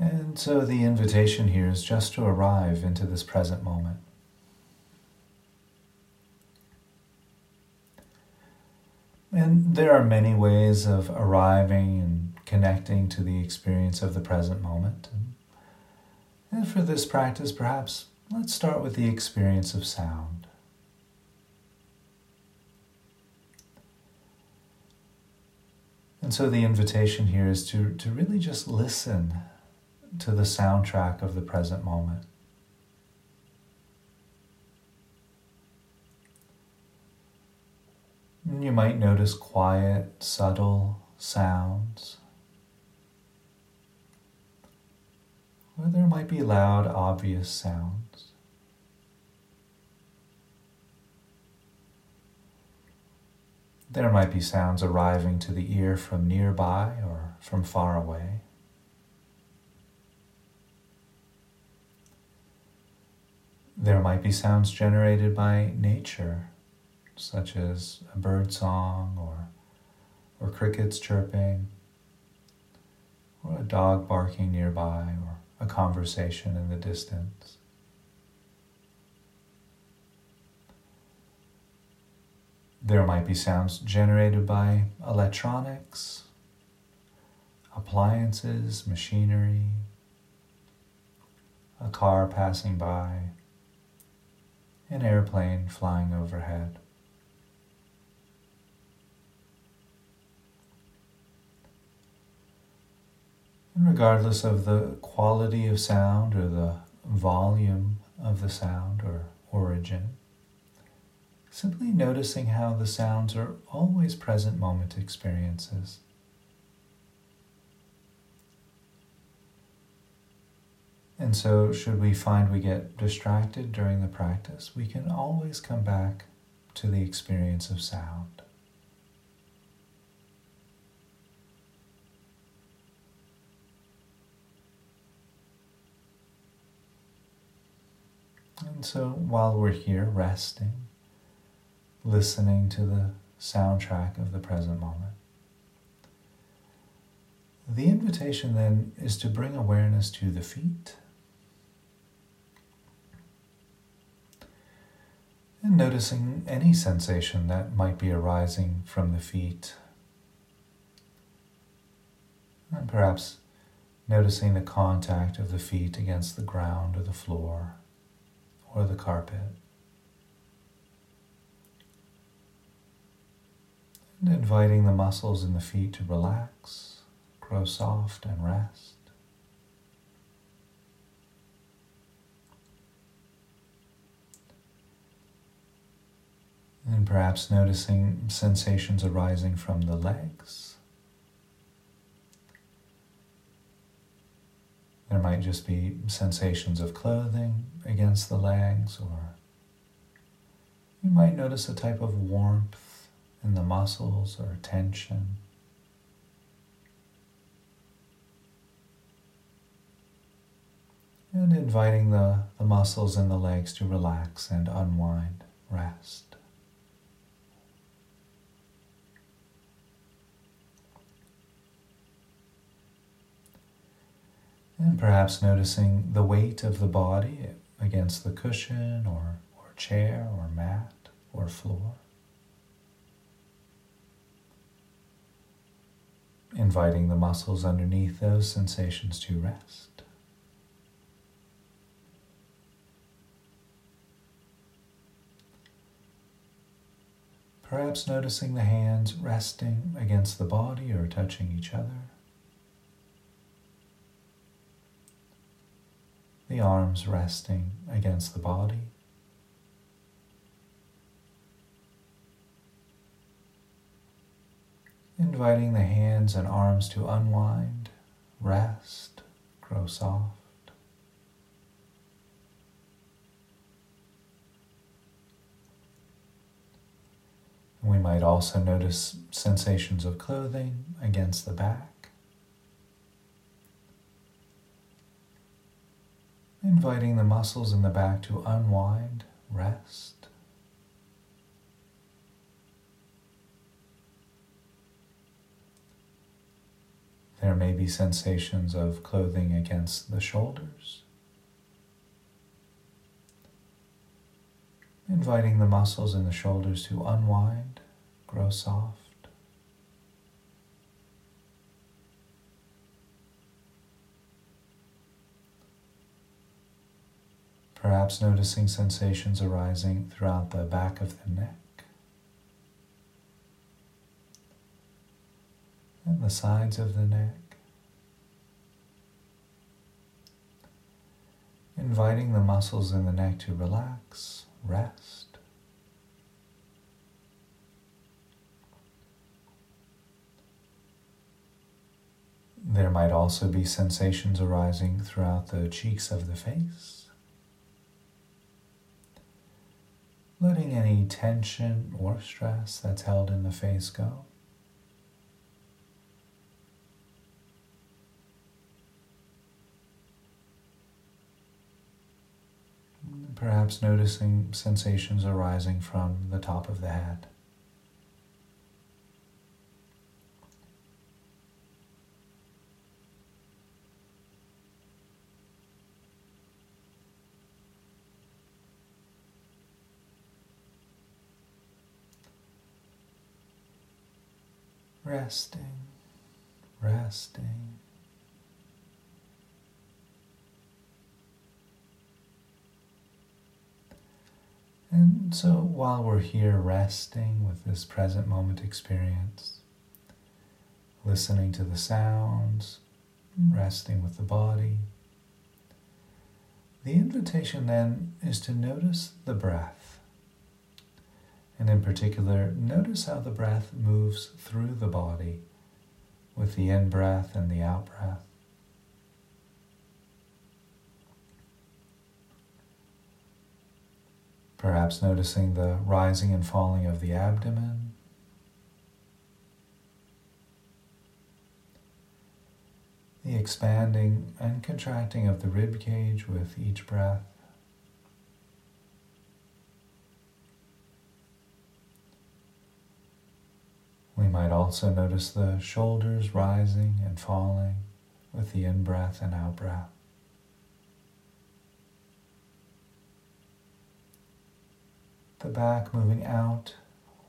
And so the invitation here is just to arrive into this present moment. And there are many ways of arriving and connecting to the experience of the present moment. And for this practice, perhaps let's start with the experience of sound. And so the invitation here is to, to really just listen to the soundtrack of the present moment. You might notice quiet, subtle sounds. Or there might be loud, obvious sounds. There might be sounds arriving to the ear from nearby or from far away. There might be sounds generated by nature, such as a bird song or, or crickets chirping, or a dog barking nearby, or a conversation in the distance. There might be sounds generated by electronics, appliances, machinery, a car passing by, an airplane flying overhead. And regardless of the quality of sound or the volume of the sound or origin, simply noticing how the sounds are always present moment experiences. And so, should we find we get distracted during the practice, we can always come back to the experience of sound. And so, while we're here resting, listening to the soundtrack of the present moment, the invitation then is to bring awareness to the feet And noticing any sensation that might be arising from the feet. And perhaps noticing the contact of the feet against the ground or the floor or the carpet. And inviting the muscles in the feet to relax, grow soft, and rest. And perhaps noticing sensations arising from the legs. There might just be sensations of clothing against the legs, or you might notice a type of warmth in the muscles or tension. And inviting the, the muscles in the legs to relax and unwind, rest. And perhaps noticing the weight of the body against the cushion or, or chair or mat or floor. Inviting the muscles underneath those sensations to rest. Perhaps noticing the hands resting against the body or touching each other. The arms resting against the body. Inviting the hands and arms to unwind, rest, grow soft. We might also notice sensations of clothing against the back. Inviting the muscles in the back to unwind, rest. There may be sensations of clothing against the shoulders. Inviting the muscles in the shoulders to unwind, grow soft. Perhaps noticing sensations arising throughout the back of the neck. and the sides of the neck. Inviting the muscles in the neck to relax, rest. There might also be sensations arising throughout the cheeks of the face. Letting any tension or stress that's held in the face go. perhaps noticing sensations arising from the top of the head. Resting, resting. And so while we're here resting with this present moment experience, listening to the sounds, resting with the body, the invitation then is to notice the breath. And in particular, notice how the breath moves through the body with the in breath and the out breath. Perhaps noticing the rising and falling of the abdomen. The expanding and contracting of the rib cage with each breath. We might also notice the shoulders rising and falling with the in breath and out breath. the back moving out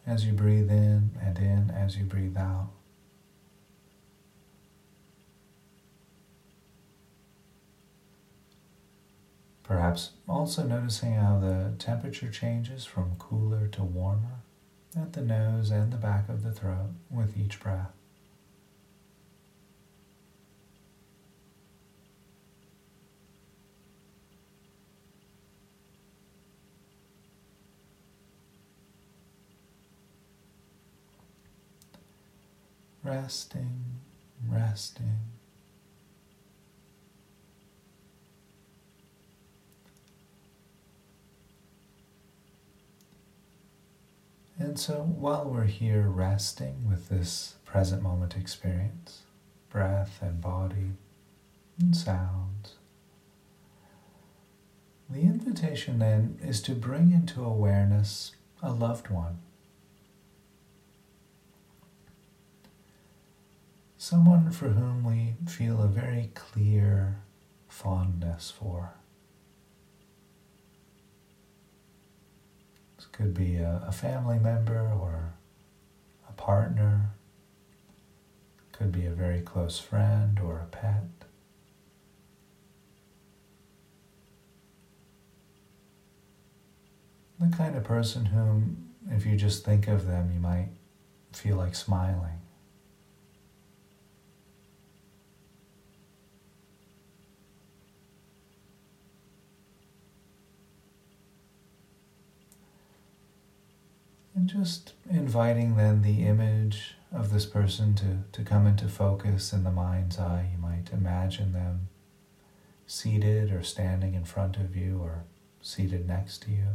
as you breathe in and in as you breathe out. Perhaps also noticing how the temperature changes from cooler to warmer at the nose and the back of the throat with each breath. resting, resting. And so while we're here resting with this present moment experience, breath and body and sounds, the invitation then is to bring into awareness a loved one. someone for whom we feel a very clear fondness for. This could be a, a family member or a partner, could be a very close friend or a pet. The kind of person whom, if you just think of them, you might feel like smiling. And just inviting then the image of this person to, to come into focus in the mind's eye. You might imagine them seated or standing in front of you or seated next to you.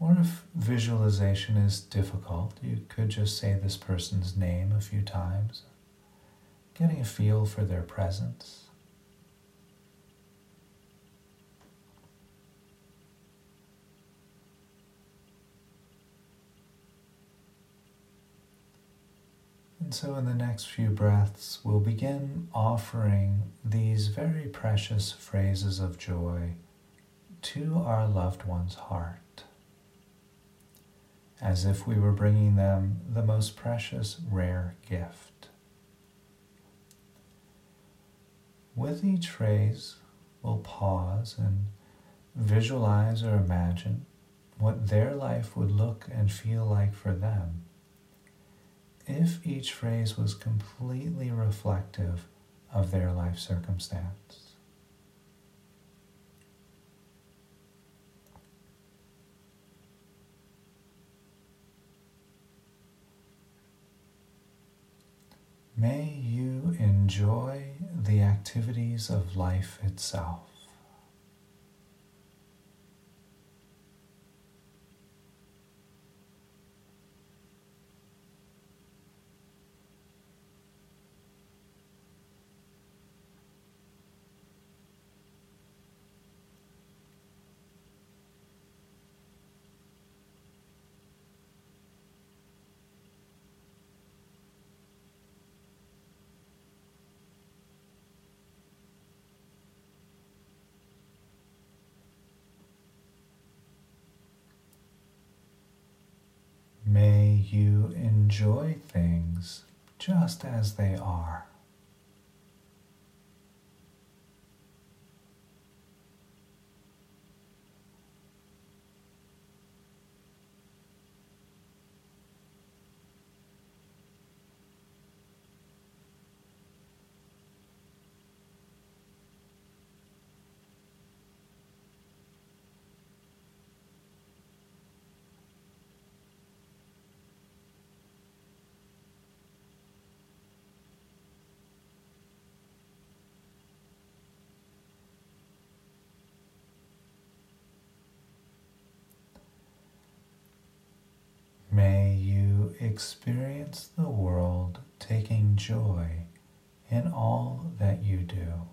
Or if visualization is difficult, you could just say this person's name a few times, getting a feel for their presence. And so, in the next few breaths, we'll begin offering these very precious phrases of joy to our loved one's heart, as if we were bringing them the most precious, rare gift. With each phrase, we'll pause and visualize or imagine what their life would look and feel like for them if each phrase was completely reflective of their life circumstance. May you enjoy the activities of life itself. May enjoy things just as they are. May you experience the world taking joy in all that you do.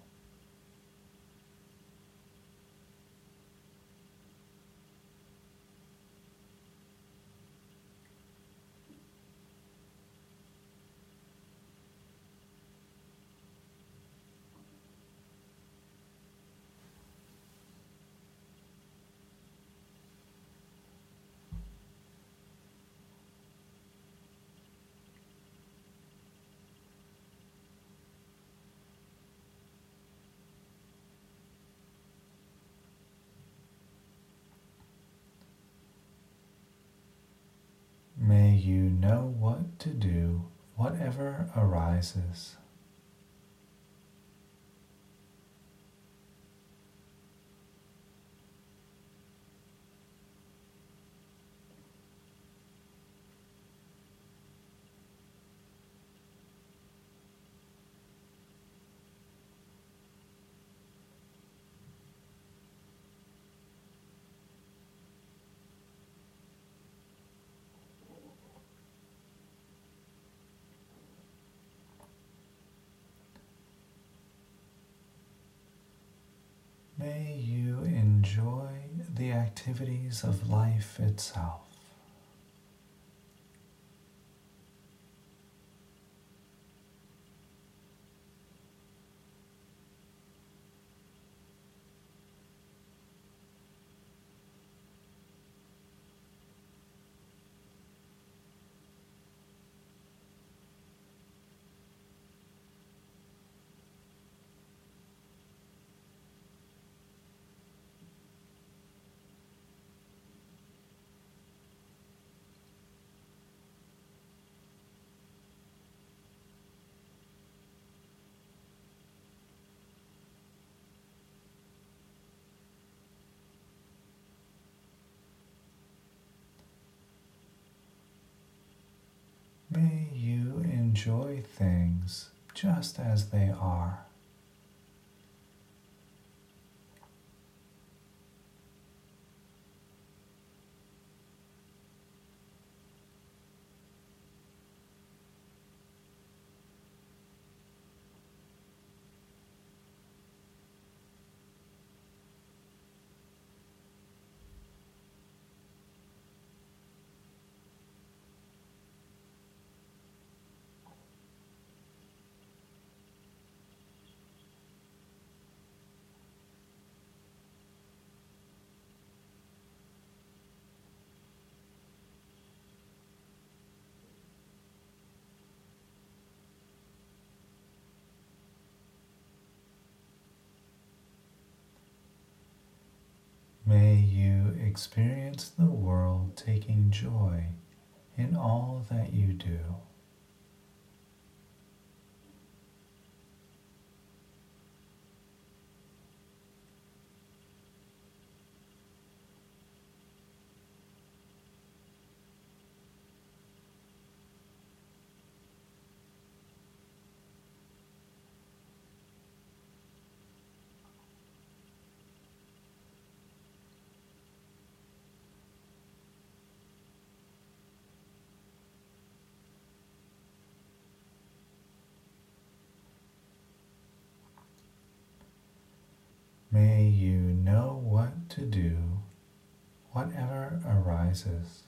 May you know what to do, whatever arises. May you enjoy the activities of life itself. May you enjoy things just as they are. Experience the world taking joy in all that you do. May you know what to do, whatever arises.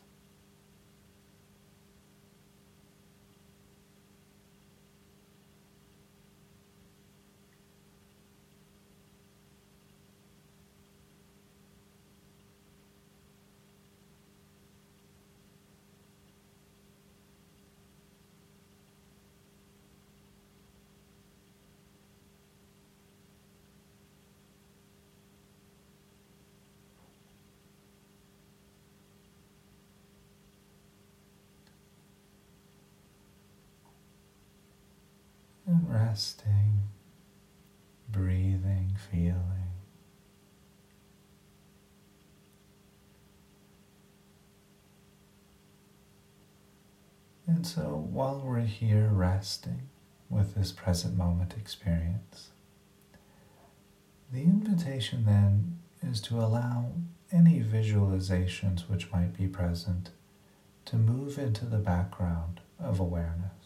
and resting, breathing, feeling. And so while we're here resting with this present moment experience, the invitation then is to allow any visualizations which might be present to move into the background of awareness.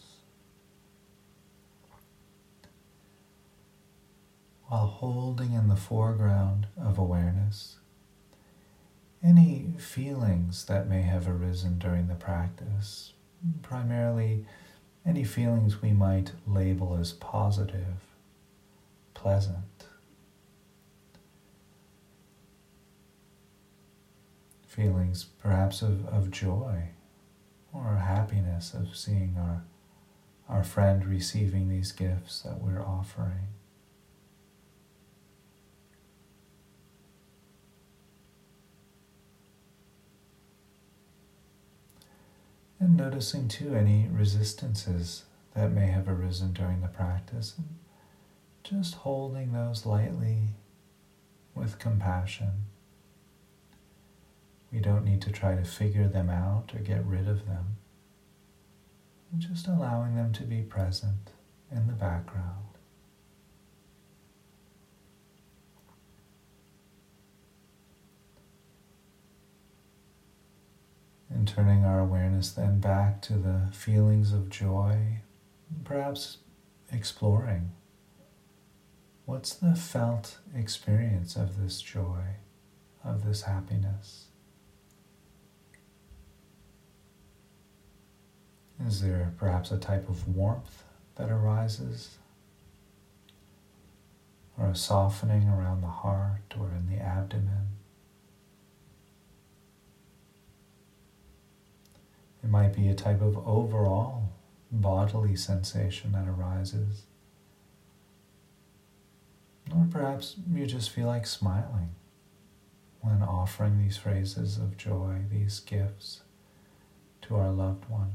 While holding in the foreground of awareness any feelings that may have arisen during the practice, primarily any feelings we might label as positive, pleasant. Feelings perhaps of, of joy or happiness of seeing our, our friend receiving these gifts that we're offering. And noticing too any resistances that may have arisen during the practice. And just holding those lightly with compassion. We don't need to try to figure them out or get rid of them. Just allowing them to be present in the background. And turning our awareness then back to the feelings of joy, perhaps exploring what's the felt experience of this joy, of this happiness. Is there perhaps a type of warmth that arises? Or a softening around the heart or in the abdomen? It might be a type of overall bodily sensation that arises. Or perhaps you just feel like smiling when offering these phrases of joy, these gifts to our loved one.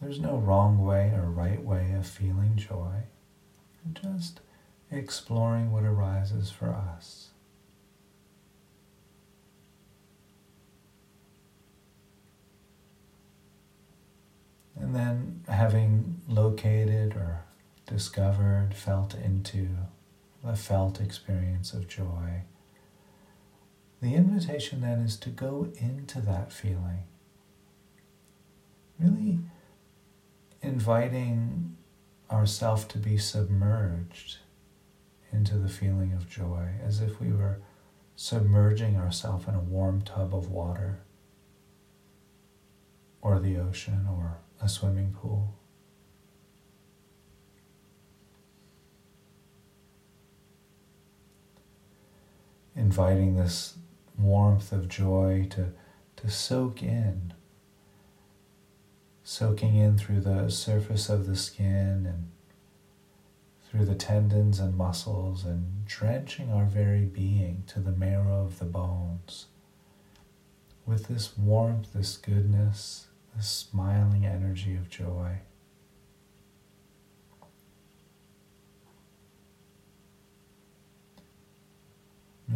There's no wrong way or right way of feeling joy. Just exploring what arises for us. And then having located or discovered, felt into the felt experience of joy, the invitation then is to go into that feeling. Really inviting ourself to be submerged into the feeling of joy, as if we were submerging ourselves in a warm tub of water, or the ocean, or a swimming pool. Inviting this warmth of joy to, to soak in, soaking in through the surface of the skin and through the tendons and muscles and drenching our very being to the marrow of the bones with this warmth, this goodness, this smiling energy of joy.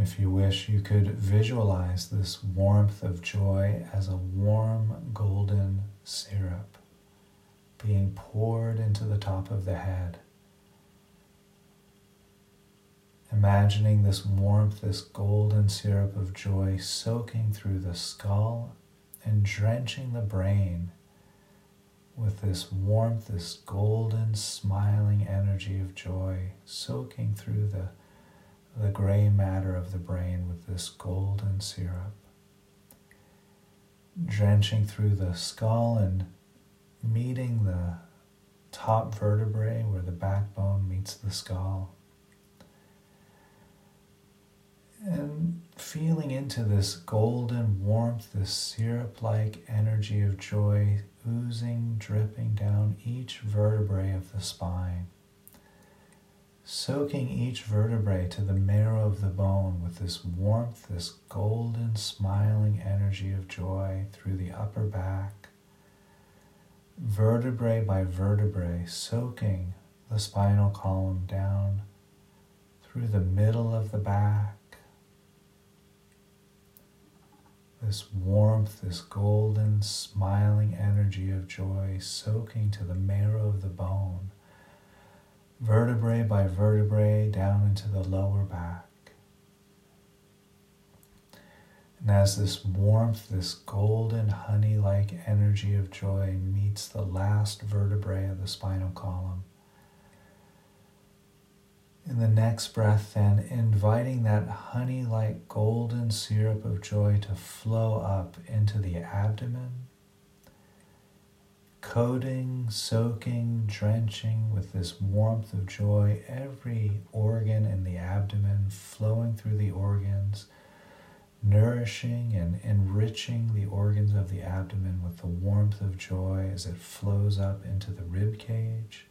If you wish, you could visualize this warmth of joy as a warm golden syrup being poured into the top of the head. Imagining this warmth, this golden syrup of joy soaking through the skull and drenching the brain with this warmth, this golden smiling energy of joy soaking through the, the gray matter of the brain with this golden syrup. Drenching through the skull and meeting the top vertebrae where the backbone meets the skull and feeling into this golden warmth, this syrup like energy of joy oozing, dripping down each vertebrae of the spine, soaking each vertebrae to the marrow of the bone with this warmth, this golden, smiling energy of joy through the upper back, vertebrae by vertebrae, soaking the spinal column down through the middle of the back this warmth, this golden, smiling energy of joy soaking to the marrow of the bone, vertebrae by vertebrae down into the lower back. And as this warmth, this golden honey like energy of joy meets the last vertebrae of the spinal column, the next breath, then inviting that honey like golden syrup of joy to flow up into the abdomen, coating, soaking, drenching with this warmth of joy every organ in the abdomen, flowing through the organs, nourishing and enriching the organs of the abdomen with the warmth of joy as it flows up into the rib cage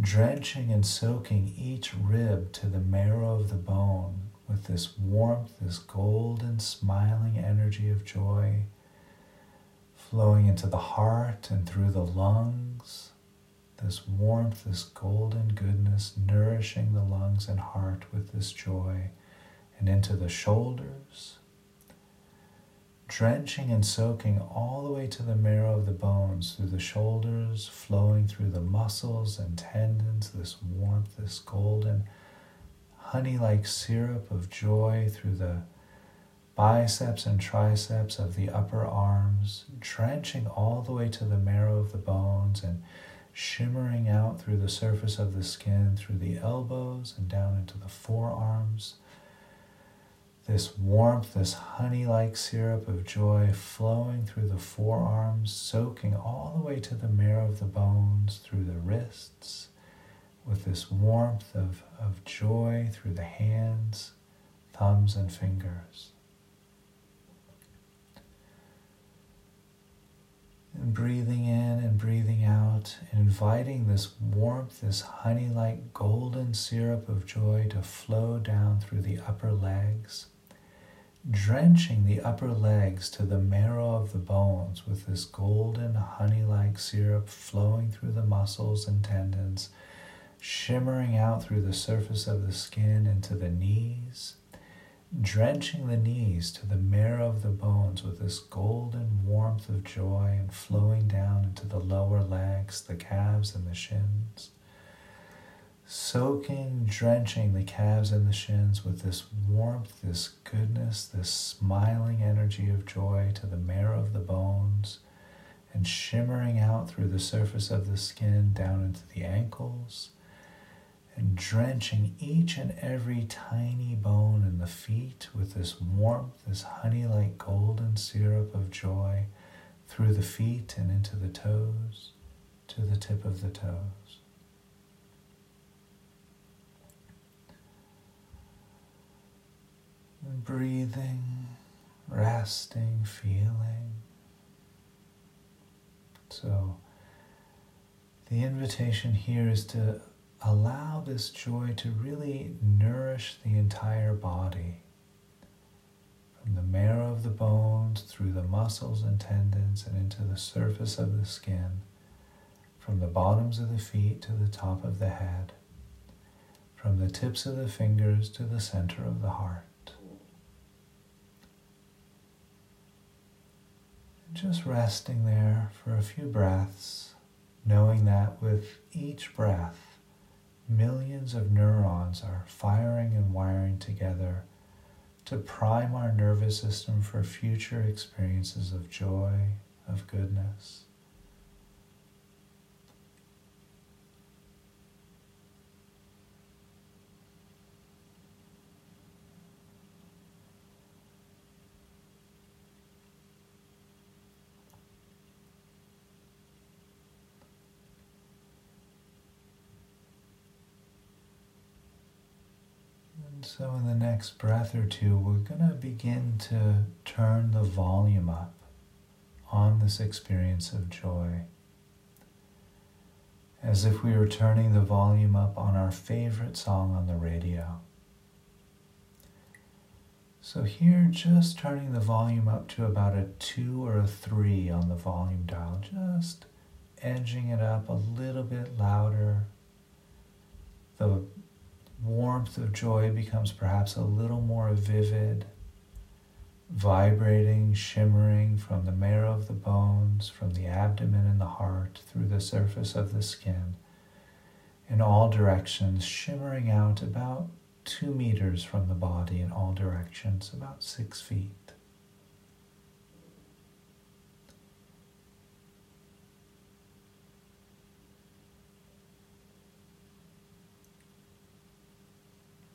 drenching and soaking each rib to the marrow of the bone with this warmth, this golden, smiling energy of joy flowing into the heart and through the lungs. This warmth, this golden goodness nourishing the lungs and heart with this joy, and into the shoulders drenching and soaking all the way to the marrow of the bones, through the shoulders, flowing through the muscles and tendons, this warmth, this golden honey like syrup of joy through the biceps and triceps of the upper arms, drenching all the way to the marrow of the bones and shimmering out through the surface of the skin, through the elbows and down into the forearms this warmth, this honey like syrup of joy flowing through the forearms, soaking all the way to the marrow of the bones, through the wrists, with this warmth of, of joy through the hands, thumbs, and fingers. And breathing in and breathing out, inviting this warmth, this honey like golden syrup of joy to flow down through the upper legs drenching the upper legs to the marrow of the bones with this golden honey like syrup flowing through the muscles and tendons, shimmering out through the surface of the skin into the knees, drenching the knees to the marrow of the bones with this golden warmth of joy and flowing down into the lower legs, the calves, and the shins soaking, drenching the calves and the shins with this warmth, this goodness, this smiling energy of joy to the marrow of the bones, and shimmering out through the surface of the skin down into the ankles, and drenching each and every tiny bone in the feet with this warmth, this honey like golden syrup of joy through the feet and into the toes, to the tip of the toes. Breathing, resting, feeling. So, the invitation here is to allow this joy to really nourish the entire body. From the marrow of the bones through the muscles and tendons and into the surface of the skin, from the bottoms of the feet to the top of the head, from the tips of the fingers to the center of the heart. Just resting there for a few breaths, knowing that with each breath, millions of neurons are firing and wiring together to prime our nervous system for future experiences of joy, of goodness. So, in the next breath or two, we're going to begin to turn the volume up on this experience of joy. As if we were turning the volume up on our favorite song on the radio. So, here, just turning the volume up to about a two or a three on the volume dial, just edging it up a little bit louder. The warmth of joy becomes perhaps a little more vivid, vibrating, shimmering from the marrow of the bones, from the abdomen and the heart, through the surface of the skin, in all directions, shimmering out about two meters from the body in all directions, about six feet.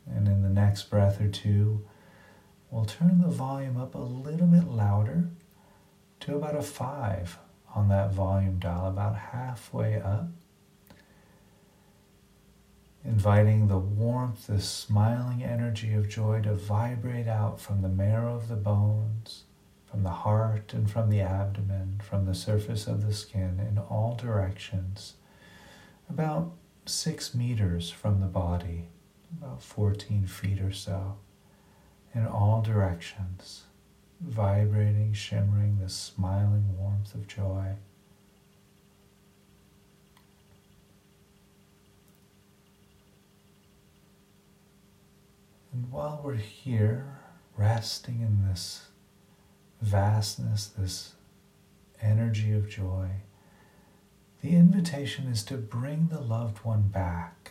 And in the next breath or two, we'll turn the volume up a little bit louder to about a five on that volume dial, about halfway up. Inviting the warmth, the smiling energy of joy to vibrate out from the marrow of the bones, from the heart, and from the abdomen, from the surface of the skin in all directions, about six meters from the body about 14 feet or so, in all directions, vibrating, shimmering, the smiling warmth of joy. And while we're here, resting in this vastness, this energy of joy, the invitation is to bring the loved one back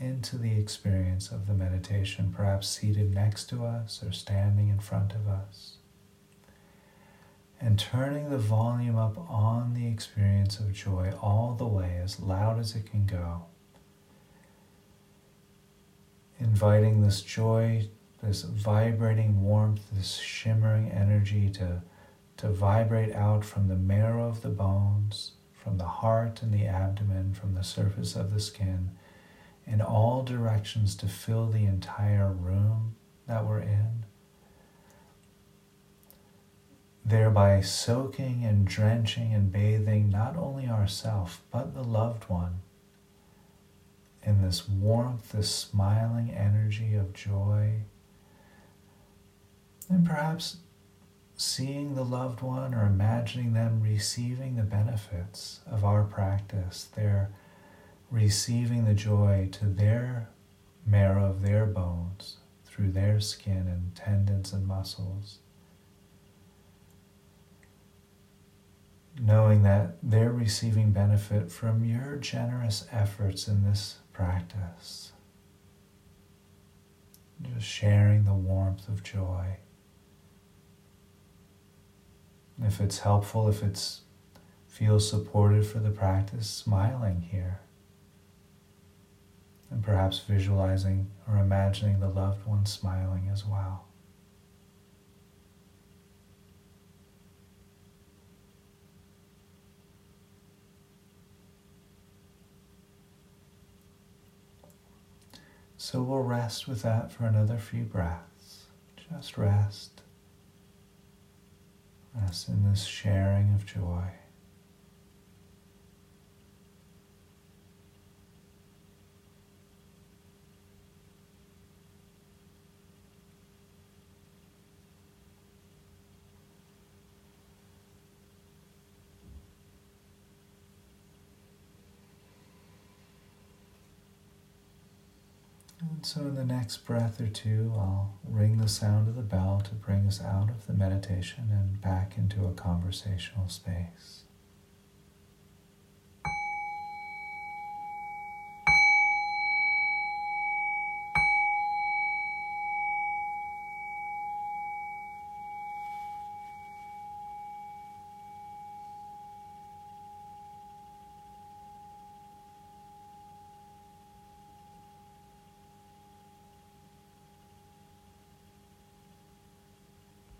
into the experience of the meditation, perhaps seated next to us or standing in front of us. And turning the volume up on the experience of joy all the way as loud as it can go. Inviting this joy, this vibrating warmth, this shimmering energy to, to vibrate out from the marrow of the bones, from the heart and the abdomen, from the surface of the skin in all directions to fill the entire room that we're in, thereby soaking and drenching and bathing not only ourself but the loved one in this warmth, this smiling energy of joy, and perhaps seeing the loved one or imagining them receiving the benefits of our practice, their receiving the joy to their marrow of their bones through their skin and tendons and muscles. Knowing that they're receiving benefit from your generous efforts in this practice. Just sharing the warmth of joy. If it's helpful, if it's feels supported for the practice, smiling here and perhaps visualizing or imagining the loved one smiling as well. So we'll rest with that for another few breaths. Just rest. Rest in this sharing of joy. So, in the next breath or two, I'll ring the sound of the bell to bring us out of the meditation and back into a conversational space.